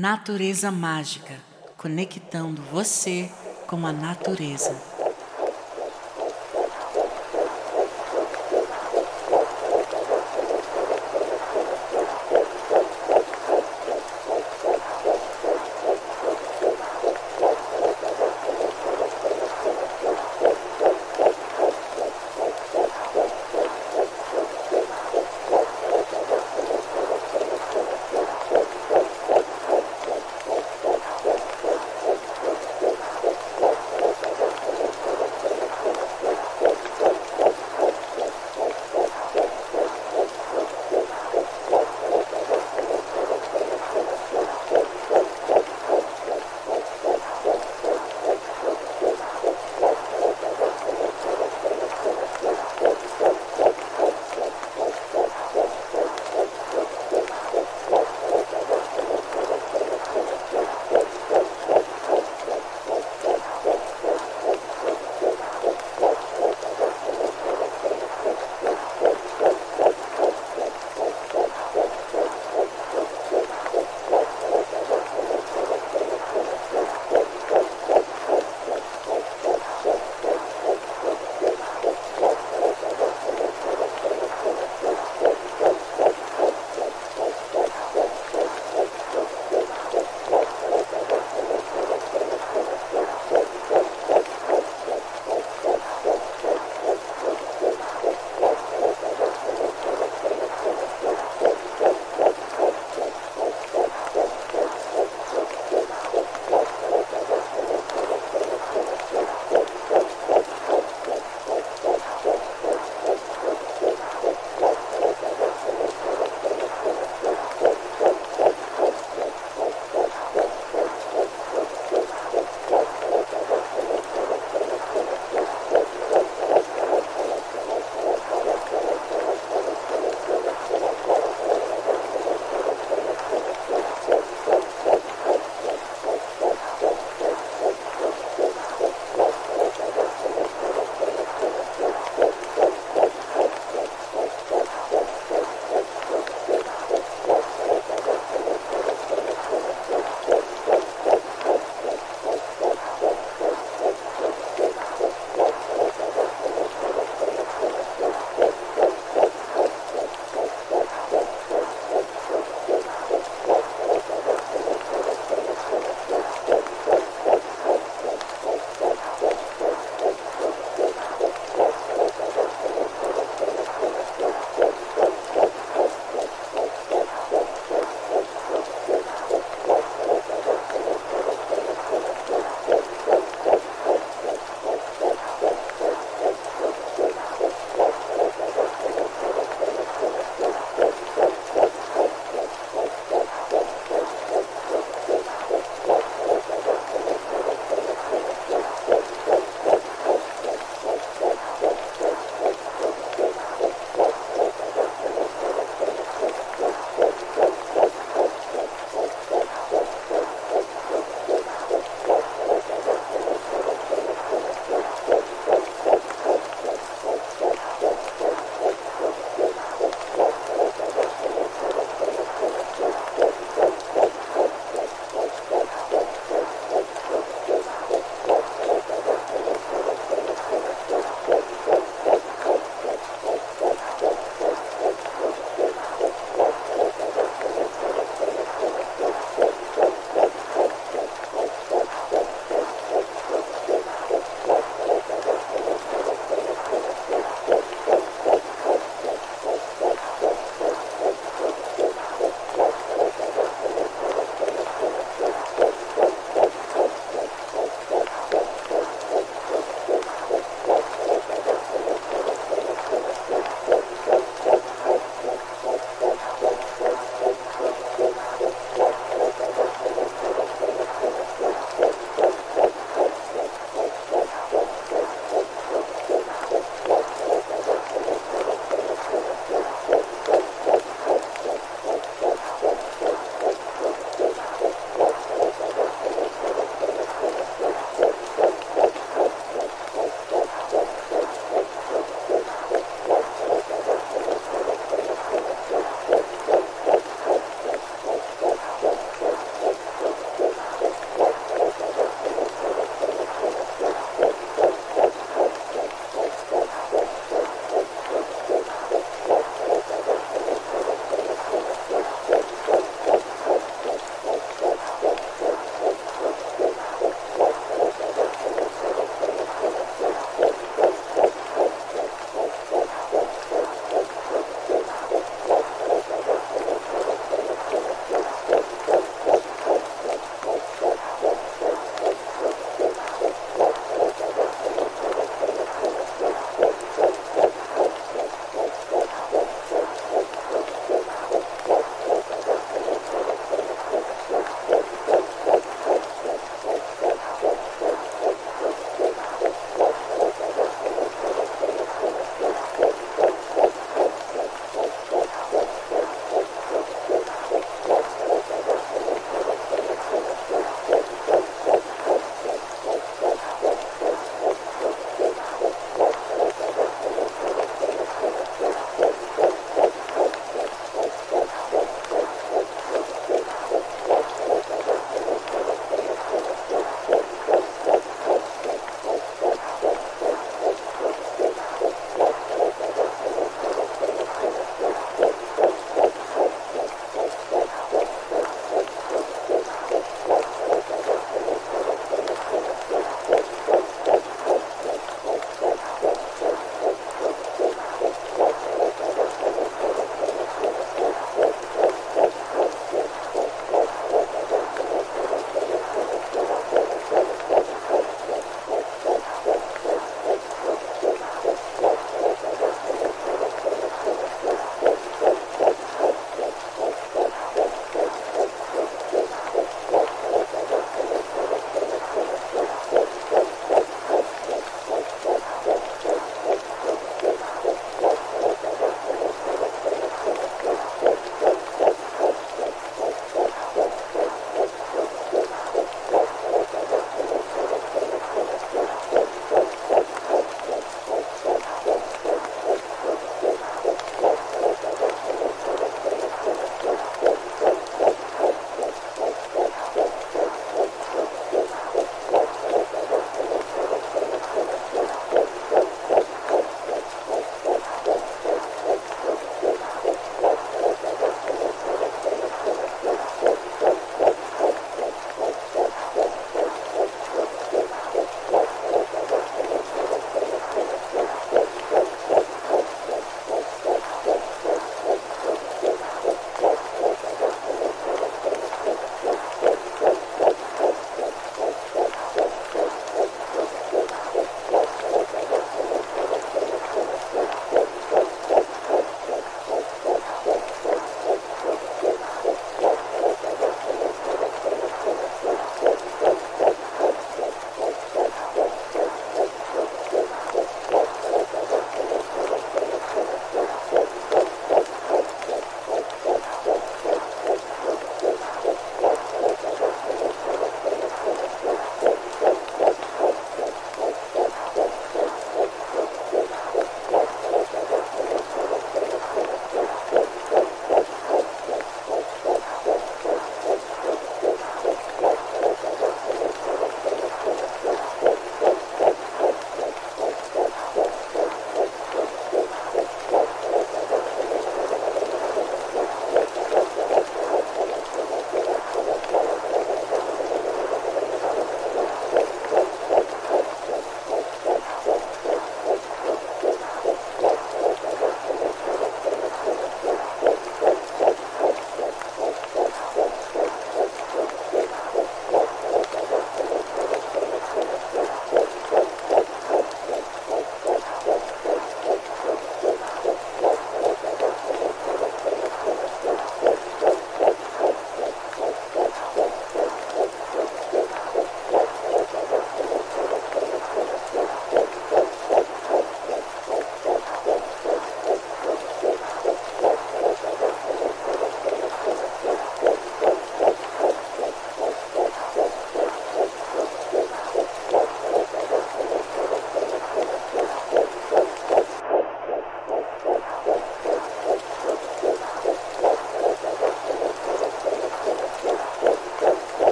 Natureza Mágica conectando você com a natureza.